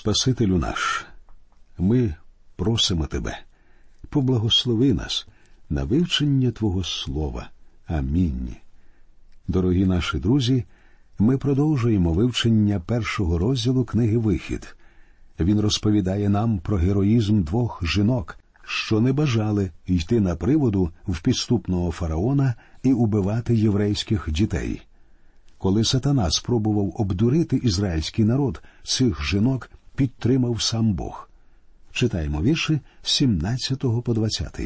Спасителю наш, ми просимо Тебе, поблагослови нас на вивчення Твого Слова. Амінь. Дорогі наші друзі, ми продовжуємо вивчення першого розділу книги Вихід. Він розповідає нам про героїзм двох жінок, що не бажали йти на приводу в підступного фараона і убивати єврейських дітей. Коли сатана спробував обдурити ізраїльський народ, цих жінок підтримав сам Бог. Читаємо вірші з 17 по 20.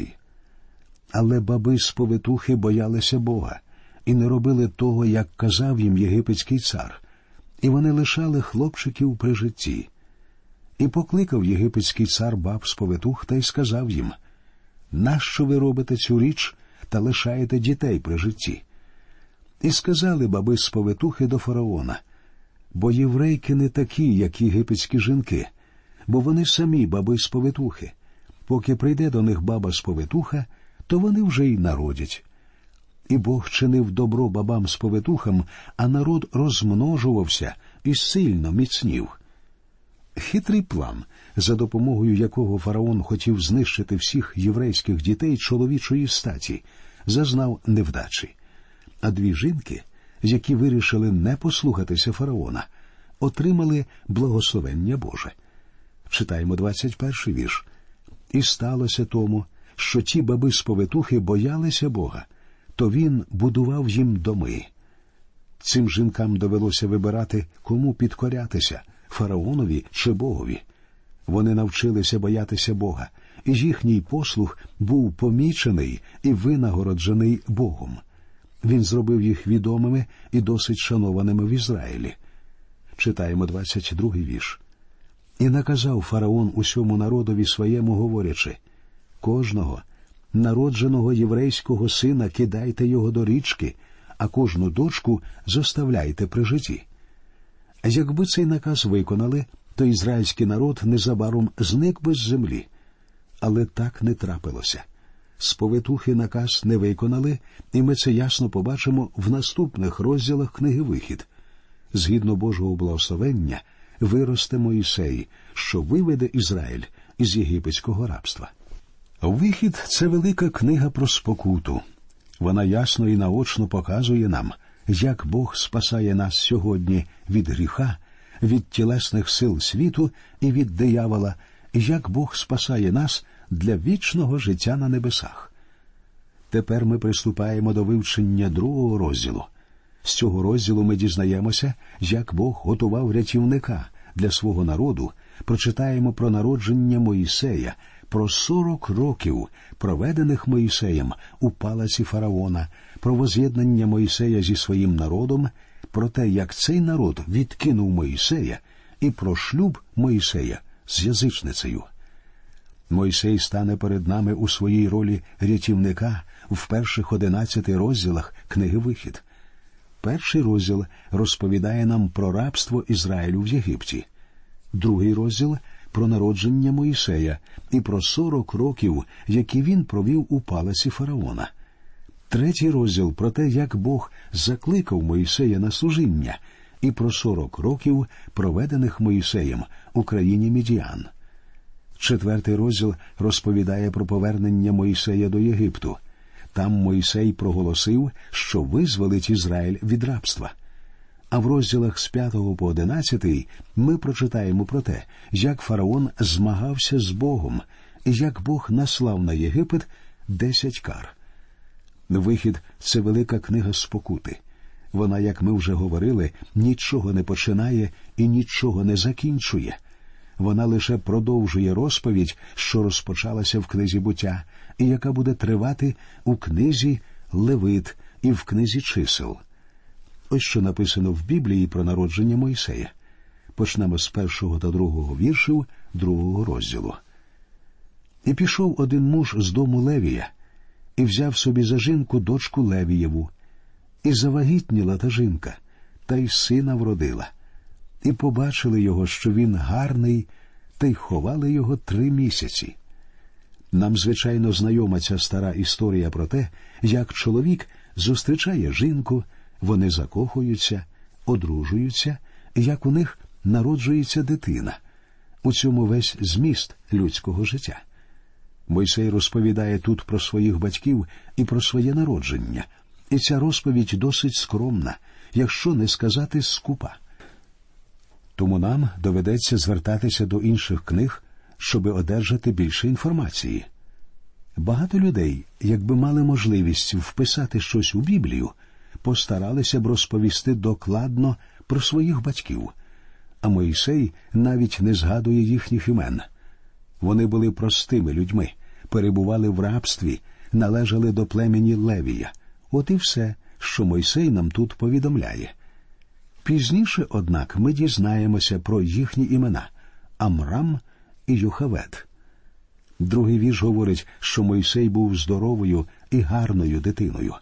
Але баби з повитухи боялися Бога і не робили того, як казав їм єгипетський цар, і вони лишали хлопчиків при житті. І покликав єгипетський цар баб з повитух та й сказав їм Нащо ви робите цю річ та лишаєте дітей при житті? І сказали баби з повитухи до фараона, бо єврейки не такі, як єгипетські жінки, бо вони самі баби з повитухи. Поки прийде до них баба з повитуха, то вони вже й народять. І Бог чинив добро бабам з повитухам, а народ розмножувався і сильно міцнів. Хитрий план, за допомогою якого фараон хотів знищити всіх єврейських дітей чоловічої статі, зазнав невдачі. А дві жінки, які вирішили не послухатися фараона, отримали благословення Боже. Читаємо 21 вірш. І сталося тому, що ті баби з боялися Бога, то він будував їм доми. Цим жінкам довелося вибирати, кому підкорятися фараонові чи Богові. Вони навчилися боятися Бога, і їхній послух був помічений і винагороджений Богом. Він зробив їх відомими і досить шанованими в Ізраїлі. Читаємо 22-й вірш. І наказав фараон усьому народові своєму, говорячи кожного народженого єврейського сина кидайте його до річки, а кожну дочку зоставляйте при житті. Якби цей наказ виконали, то ізраїльський народ незабаром зник би з землі. Але так не трапилося. Сповитухи наказ не виконали, і ми це ясно побачимо в наступних розділах книги Вихід. Згідно Божого благословення, виросте Моїсей, що виведе Ізраїль із єгипетського рабства. Вихід це велика книга про спокуту. Вона ясно і наочно показує нам, як Бог спасає нас сьогодні від гріха, від тілесних сил світу і від диявола, як Бог спасає нас для вічного життя на небесах. Тепер ми приступаємо до вивчення другого розділу. З цього розділу ми дізнаємося, як Бог готував рятівника для свого народу, прочитаємо про народження Моїсея, про сорок років, проведених Моїсеєм у палаці фараона, про воз'єднання Моїсея зі своїм народом, про те, як цей народ відкинув Моїсея, і про шлюб Моїсея з язичницею. Мойсей стане перед нами у своїй ролі рятівника в перших одинадцяти розділах книги Вихід. Перший розділ розповідає нам про рабство Ізраїлю в Єгипті, другий розділ про народження Моїсея і про сорок років, які він провів у палаці фараона. Третій розділ про те, як Бог закликав Моїсея на служіння, і про сорок років, проведених Моїсеєм у країні Мідіан. Четвертий розділ розповідає про повернення Моїсея до Єгипту. Там Моїсей проголосив, що визволить Ізраїль від рабства. А в розділах з 5 по 11 ми прочитаємо про те, як фараон змагався з Богом і як Бог наслав на Єгипет десять кар. Вихід це велика книга спокути. Вона, як ми вже говорили, нічого не починає і нічого не закінчує. Вона лише продовжує розповідь, що розпочалася в книзі буття, і яка буде тривати у книзі Левит і в книзі чисел. Ось що написано в Біблії про народження Мойсея. Почнемо з першого та другого віршів другого розділу. І пішов один муж з дому Левія, і взяв собі за жінку дочку Левієву, і завагітніла та жінка, та й сина вродила, і побачили його, що він гарний, та й ховали його три місяці. Нам, звичайно, знайома ця стара історія про те, як чоловік зустрічає жінку, вони закохуються, одружуються, як у них народжується дитина. У цьому весь зміст людського життя. Мойсей розповідає тут про своїх батьків і про своє народження, і ця розповідь досить скромна, якщо не сказати скупа. Тому нам доведеться звертатися до інших книг, щоби одержати більше інформації. Багато людей, якби мали можливість вписати щось у Біблію, постаралися б розповісти докладно про своїх батьків, а Моїсей навіть не згадує їхніх імен. Вони були простими людьми, перебували в рабстві, належали до племені Левія. От і все, що Мойсей нам тут повідомляє. Пізніше, однак, ми дізнаємося про їхні імена Амрам і Юхавет. Другий вірш говорить, що Мойсей був здоровою і гарною дитиною.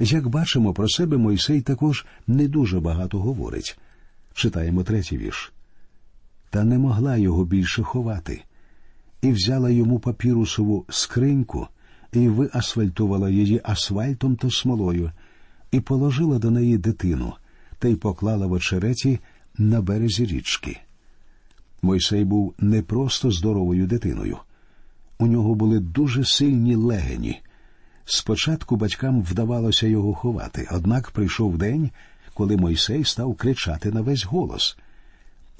Як бачимо про себе, Мойсей також не дуже багато говорить. Читаємо третій вірш. Та не могла його більше ховати, і взяла йому папірусову скриньку, і виасфальтувала її асфальтом та смолою, і положила до неї дитину, та й поклала в очереті на березі річки. Мойсей був не просто здоровою дитиною. У нього були дуже сильні легені. Спочатку батькам вдавалося його ховати, однак прийшов день, коли Мойсей став кричати на весь голос.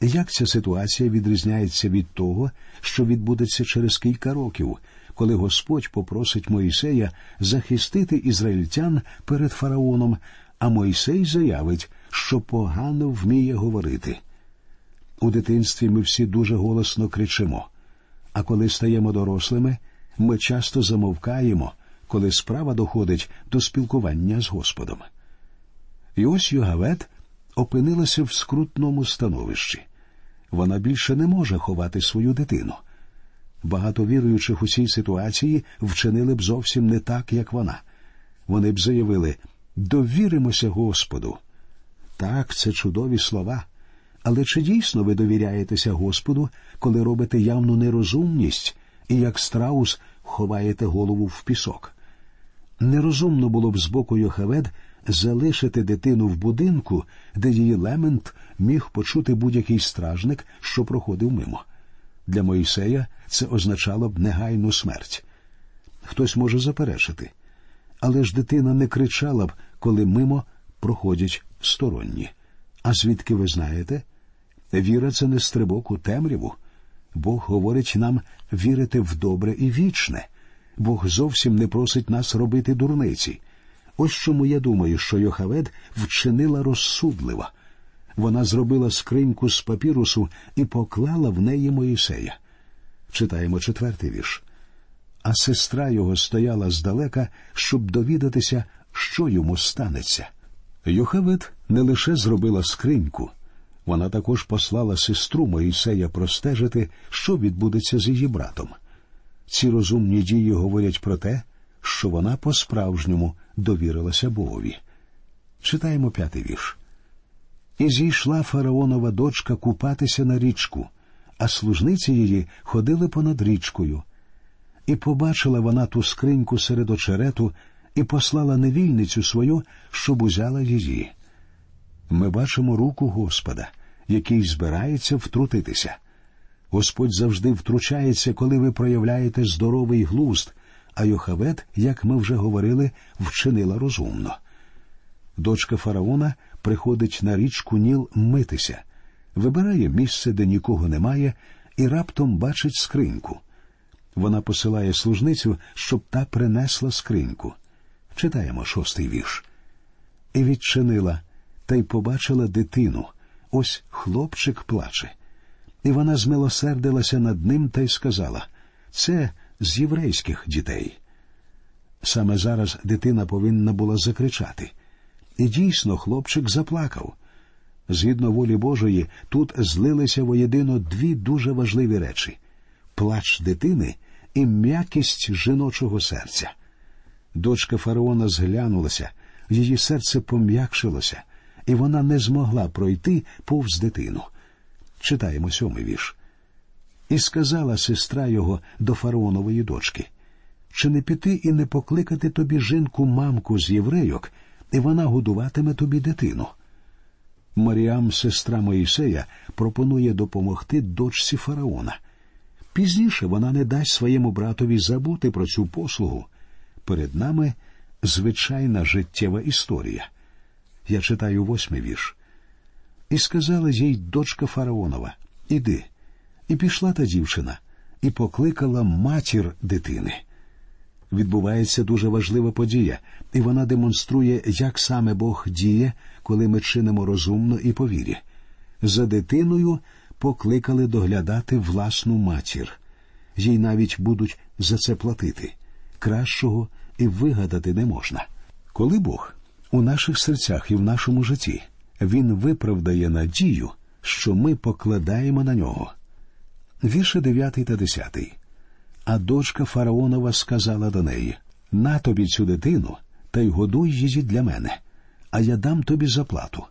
Як ця ситуація відрізняється від того, що відбудеться через кілька років, коли Господь попросить Моїсея захистити ізраїльтян перед фараоном, а Мойсей заявить, що погано вміє говорити. У дитинстві ми всі дуже голосно кричимо, а коли стаємо дорослими, ми часто замовкаємо, коли справа доходить до спілкування з Господом. І ось Йогавет опинилася в скрутному становищі. Вона більше не може ховати свою дитину. Багато віруючих у цій ситуації вчинили б зовсім не так, як вона. Вони б заявили довіримося Господу. Так, це чудові слова. Але чи дійсно ви довіряєтеся Господу, коли робите явну нерозумність і як страус ховаєте голову в пісок? Нерозумно було б з боку Йохавед залишити дитину в будинку, де її лемент міг почути будь-який стражник, що проходив мимо. Для Моїсея це означало б негайну смерть. Хтось може заперечити, але ж дитина не кричала б, коли мимо проходять сторонні. А звідки ви знаєте? Віра це не стрибок у темряву. Бог говорить нам вірити в добре і вічне. Бог зовсім не просить нас робити дурниці. Ось чому я думаю, що Йохавед вчинила розсудливо. Вона зробила скриньку з папірусу і поклала в неї Моїсея. Читаємо четвертий вірш. А сестра його стояла здалека, щоб довідатися, що йому станеться. Йохавед не лише зробила скриньку, вона також послала сестру Моїсея простежити, що відбудеться з її братом. Ці розумні дії говорять про те, що вона по-справжньому довірилася Богові. Читаємо п'ятий вірш. І зійшла фараонова дочка купатися на річку, а служниці її ходили понад річкою. І побачила вона ту скриньку серед очерету і послала невільницю свою, щоб узяла її. Ми бачимо руку Господа, який збирається втрутитися. Господь завжди втручається, коли ви проявляєте здоровий глузд, а Йохавет, як ми вже говорили, вчинила розумно. Дочка фараона приходить на річку Ніл митися, вибирає місце, де нікого немає, і раптом бачить скриньку. Вона посилає служницю, щоб та принесла скриньку. Читаємо шостий вірш. І відчинила, та й побачила дитину. Ось хлопчик плаче. І вона змилосердилася над ним та й сказала це з єврейських дітей. Саме зараз дитина повинна була закричати. І дійсно хлопчик заплакав. Згідно волі Божої, тут злилися воєдино дві дуже важливі речі плач дитини і м'якість жіночого серця. Дочка фараона зглянулася, її серце пом'якшилося, і вона не змогла пройти повз дитину. Читаємо сьомий вірш. І сказала сестра його до фараонової дочки чи не піти і не покликати тобі жінку мамку з єврейок, і вона годуватиме тобі дитину. Маріам, сестра Моїсея, пропонує допомогти дочці фараона. Пізніше вона не дасть своєму братові забути про цю послугу. Перед нами звичайна життєва історія. Я читаю восьмий вірш. І сказала їй дочка фараонова Іди. І пішла та дівчина, і покликала матір дитини. Відбувається дуже важлива подія, і вона демонструє, як саме Бог діє, коли ми чинимо розумно і по вірі. За дитиною покликали доглядати власну матір. Їй навіть будуть за це платити. Кращого і вигадати не можна. Коли Бог у наших серцях і в нашому житті Він виправдає надію, що ми покладаємо на нього. Вірші 9 та 10. А дочка фараонова сказала до неї На тобі цю дитину, та й годуй її для мене, а я дам тобі заплату.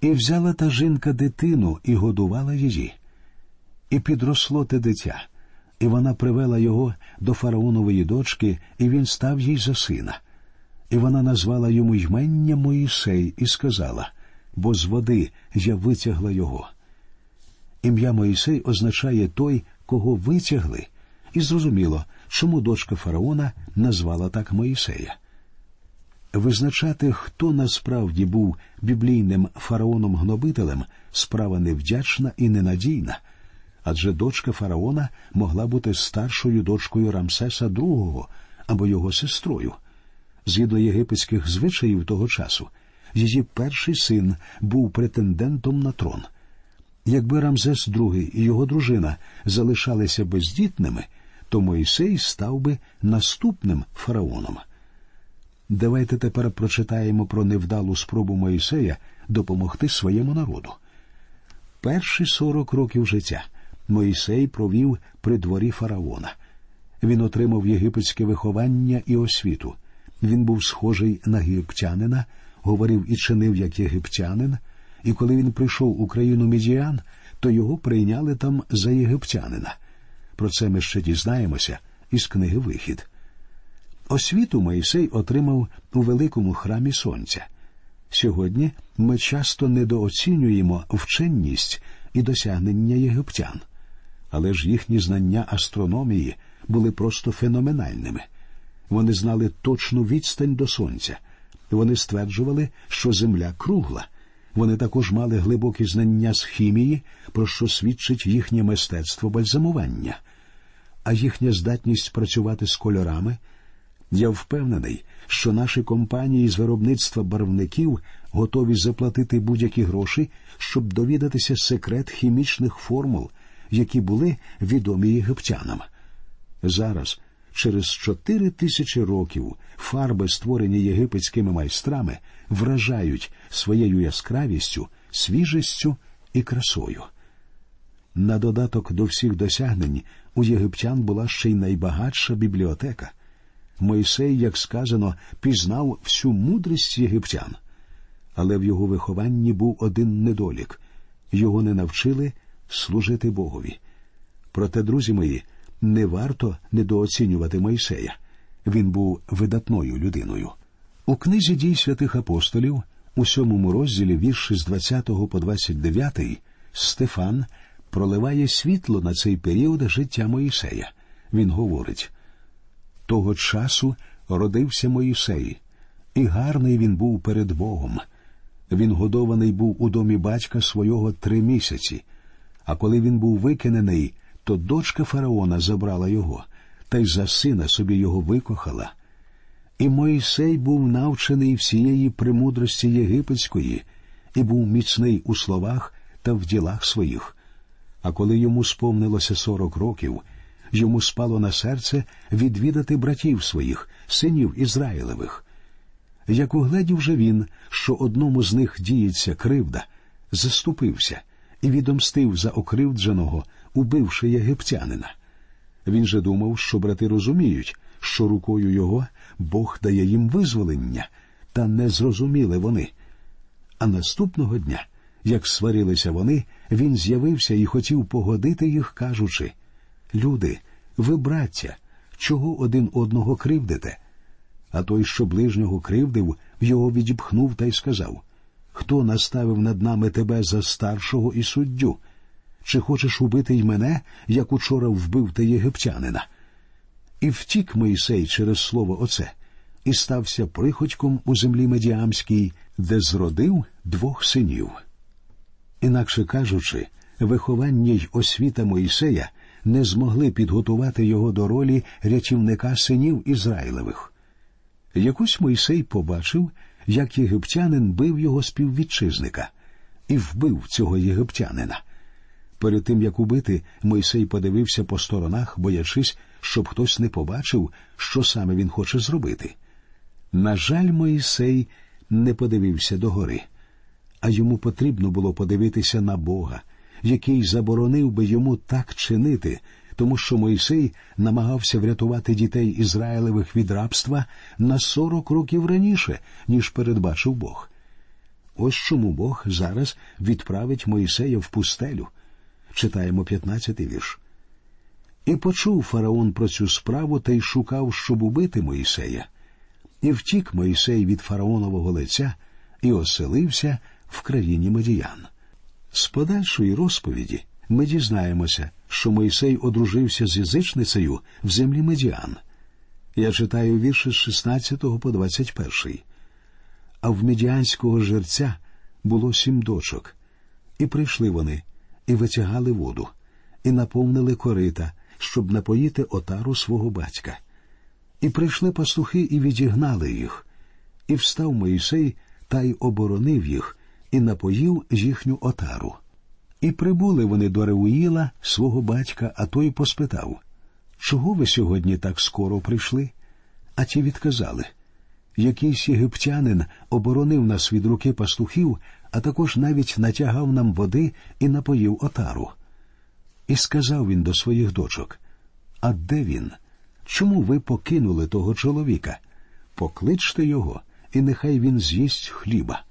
І взяла та жінка дитину і годувала її. І підросло те дитя, і вона привела його до фараонової дочки, і він став їй за сина. І вона назвала йому ймення Моїсей і сказала бо з води я витягла його. Ім'я Моїсей означає той, кого витягли, і зрозуміло, чому дочка фараона назвала так Моїсея. Визначати, хто насправді був біблійним фараоном-гнобителем, справа невдячна і ненадійна, адже дочка фараона могла бути старшою дочкою Рамсеса II або його сестрою. Згідно єгипетських звичаїв того часу, її перший син був претендентом на трон. Якби Рамзес II і його дружина залишалися бездітними, то Мойсей став би наступним фараоном. Давайте тепер прочитаємо про невдалу спробу Моїсея допомогти своєму народу. Перші сорок років життя Моїсей провів при дворі фараона. Він отримав єгипетське виховання і освіту. Він був схожий на єгиптянина, говорив і чинив як єгиптянин, і коли він прийшов у країну Мідіан, то його прийняли там за єгиптянина. Про це ми ще дізнаємося із книги Вихід. Освіту Моїсей отримав у великому храмі Сонця. Сьогодні ми часто недооцінюємо вченість і досягнення єгиптян, але ж їхні знання астрономії були просто феноменальними. Вони знали точну відстань до сонця. Вони стверджували, що земля кругла. Вони також мали глибокі знання з хімії, про що свідчить їхнє мистецтво бальзамування, а їхня здатність працювати з кольорами. Я впевнений, що наші компанії з виробництва барвників готові заплатити будь-які гроші, щоб довідатися секрет хімічних формул, які були відомі єгиптянам. Зараз через чотири тисячі років фарби, створені єгипетськими майстрами, вражають своєю яскравістю, свіжістю і красою. На додаток до всіх досягнень у єгиптян була ще й найбагатша бібліотека. Мойсей, як сказано, пізнав всю мудрість єгиптян, але в його вихованні був один недолік його не навчили служити Богові. Проте, друзі мої, не варто недооцінювати Мойсея. Він був видатною людиною. У книзі дій святих апостолів, у сьомому розділі вірші з 20 по 29, Стефан проливає світло на цей період життя Моїсея. Він говорить того часу родився Моїсей, і гарний він був перед Богом. Він годований був у домі батька свого три місяці, а коли він був викинений, то дочка фараона забрала його, та й за сина собі його викохала. І Моїсей був навчений всієї премудрості єгипетської і був міцний у словах та в ділах своїх. А коли йому сповнилося сорок років, йому спало на серце відвідати братів своїх, синів Ізраїлевих. Як угледів же він, що одному з них діється кривда, заступився і відомстив за окривдженого, убивши єгиптянина. Він же думав, що брати розуміють, що рукою його Бог дає їм визволення, та не зрозуміли вони. А наступного дня, як сварилися вони, він з'явився і хотів погодити їх, кажучи Люди, ви, браття, чого один одного кривдите? А той, що ближнього кривдив, його відіпхнув та й сказав хто наставив над нами тебе за старшого і суддю? Чи хочеш убити й мене, як учора вбив ти єгиптянина? І втік Моїсей через слово Оце, і стався приходьком у землі Медіамській, де зродив двох синів. Інакше кажучи, виховання й освіта Моїсея не змогли підготувати його до ролі рятівника синів Ізраїлевих. Якось Мойсей побачив, як єгиптянин бив його співвітчизника і вбив цього єгиптянина. Перед тим як убити, Мойсей подивився по сторонах, боячись, щоб хтось не побачив, що саме він хоче зробити. На жаль, Мойсей не подивився догори, а йому потрібно було подивитися на Бога, який заборонив би йому так чинити, тому що Мойсей намагався врятувати дітей Ізраїлевих від рабства на сорок років раніше, ніж передбачив Бог. Ось чому Бог зараз відправить Моїсея в пустелю. Читаємо 15-й вірш. І почув фараон про цю справу та й шукав, щоб убити Моїсея. І втік Моїсей від фараонового лиця і оселився в країні Медіян. З подальшої розповіді ми дізнаємося, що Мойсей одружився з язичницею в землі Медіан. Я читаю вірші з 16 по 21. А в медіанського жерця було сім дочок, і прийшли вони, і витягали воду, і наповнили корита, щоб напоїти отару свого батька. І прийшли пастухи і відігнали їх, і встав Моїсей та й оборонив їх, і напоїв їхню отару. І прибули вони до Реуїла, свого батька, а той поспитав Чого ви сьогодні так скоро прийшли? А ті відказали якийсь єгиптянин оборонив нас від руки пастухів, а також навіть натягав нам води і напоїв отару. І сказав він до своїх дочок А де він? Чому ви покинули того чоловіка? Покличте його, і нехай він з'їсть хліба.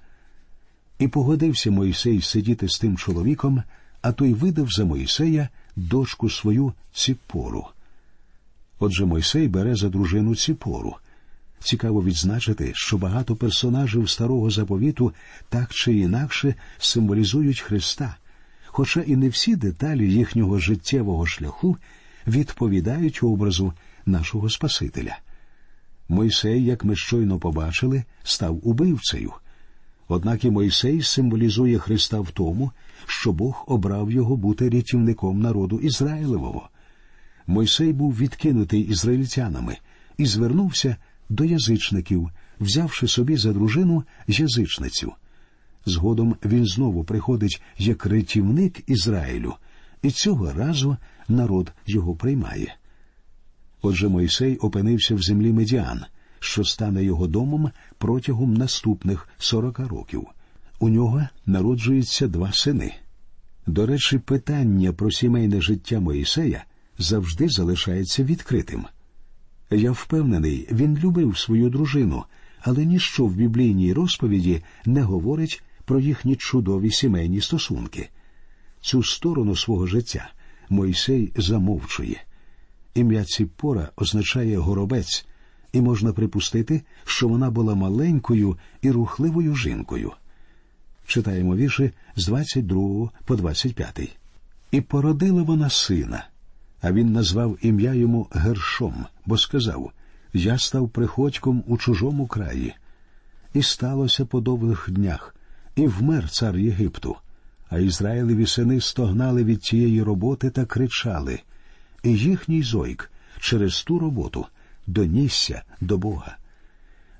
І погодився Мойсей сидіти з тим чоловіком, а той видав за Мойсея дочку свою ціпору. Отже, Мойсей бере за дружину ціпору. Цікаво відзначити, що багато персонажів старого заповіту так чи інакше символізують Христа, хоча і не всі деталі їхнього життєвого шляху відповідають образу нашого Спасителя. Мойсей, як ми щойно побачили, став убивцею. Однак і Мойсей символізує Христа в тому, що Бог обрав його бути рятівником народу Ізраїлевого. Мойсей був відкинутий ізраїльтянами і звернувся до язичників, взявши собі за дружину язичницю. Згодом він знову приходить як рятівник Ізраїлю, і цього разу народ його приймає. Отже, Мойсей опинився в землі медіан що стане його домом протягом наступних сорока років. У нього народжуються два сини. До речі, питання про сімейне життя Моїсея завжди залишається відкритим. Я впевнений, він любив свою дружину, але ніщо в біблійній розповіді не говорить про їхні чудові сімейні стосунки. Цю сторону свого життя Мойсей замовчує. Ім'я Ціппора означає горобець, і можна припустити, що вона була маленькою і рухливою жінкою. Читаємо вірші з 22 по 25. І породила вона сина, а він назвав ім'я йому Гершом, бо сказав Я став приходьком у чужому краї. І сталося по довгих днях, і вмер цар Єгипту, а Ізраїлеві сини стогнали від цієї роботи та кричали, і їхній зойк через ту роботу донісся до Бога.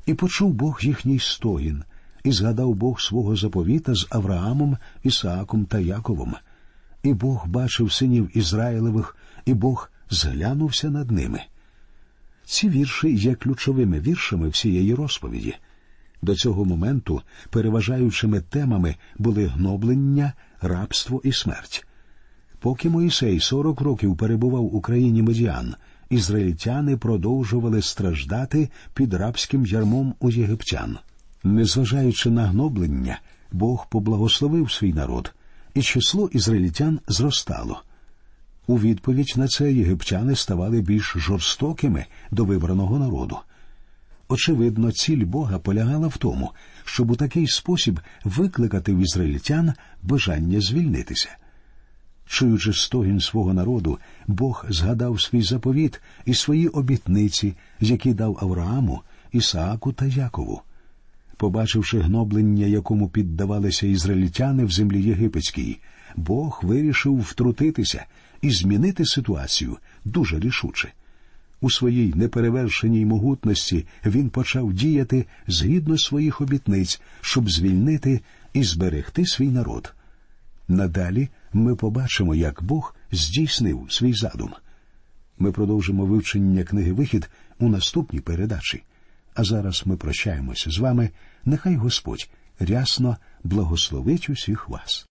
І почув Бог їхній стогін, і згадав Бог свого заповіта з Авраамом, Ісааком та Яковом. І Бог бачив синів Ізраїлевих, і Бог зглянувся над ними. Ці вірші є ключовими віршами всієї розповіді. До цього моменту переважаючими темами були гноблення, рабство і смерть. Поки Моїсей сорок років перебував у країні Медіан, ізраїльтяни продовжували страждати під рабським ярмом у єгиптян. Незважаючи на гноблення, Бог поблагословив свій народ, і число ізраїльтян зростало. У відповідь на це єгиптяни ставали більш жорстокими до вибраного народу. Очевидно, ціль Бога полягала в тому, щоб у такий спосіб викликати в ізраїльтян бажання звільнитися. Чуючи стогін свого народу, Бог згадав свій заповіт і свої обітниці, які дав Аврааму, Ісааку та Якову. Побачивши гноблення, якому піддавалися ізраїльтяни в землі єгипетській, Бог вирішив втрутитися і змінити ситуацію дуже рішуче. У своїй неперевершеній могутності він почав діяти згідно своїх обітниць, щоб звільнити і зберегти свій народ. Надалі ми побачимо, як Бог здійснив свій задум. Ми продовжимо вивчення книги Вихід у наступній передачі. А зараз ми прощаємося з вами. Нехай Господь рясно благословить усіх вас.